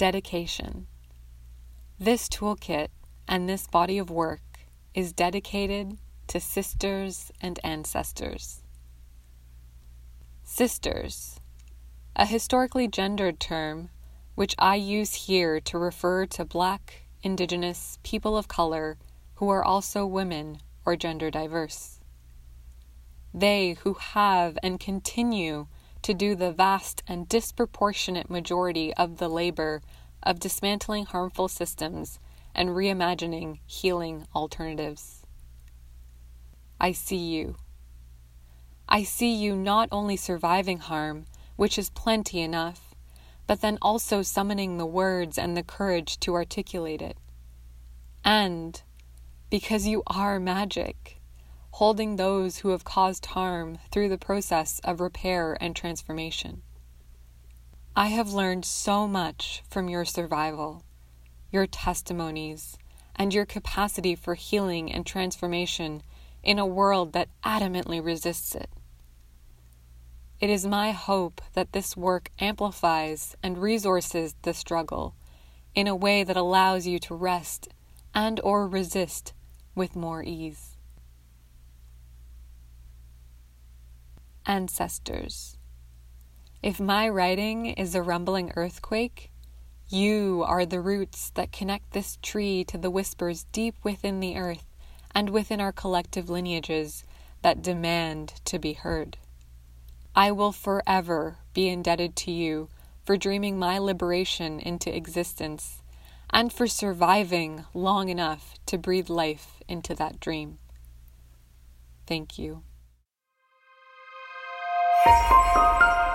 Dedication. This toolkit and this body of work is dedicated to sisters and ancestors. Sisters, a historically gendered term which I use here to refer to Black, Indigenous, people of color who are also women or gender diverse. They who have and continue to do the vast and disproportionate majority of the labor of dismantling harmful systems and reimagining healing alternatives. I see you. I see you not only surviving harm, which is plenty enough, but then also summoning the words and the courage to articulate it. And because you are magic holding those who have caused harm through the process of repair and transformation. I have learned so much from your survival, your testimonies, and your capacity for healing and transformation in a world that adamantly resists it. It is my hope that this work amplifies and resources the struggle in a way that allows you to rest and or resist with more ease. Ancestors. If my writing is a rumbling earthquake, you are the roots that connect this tree to the whispers deep within the earth and within our collective lineages that demand to be heard. I will forever be indebted to you for dreaming my liberation into existence and for surviving long enough to breathe life into that dream. Thank you. Thank you.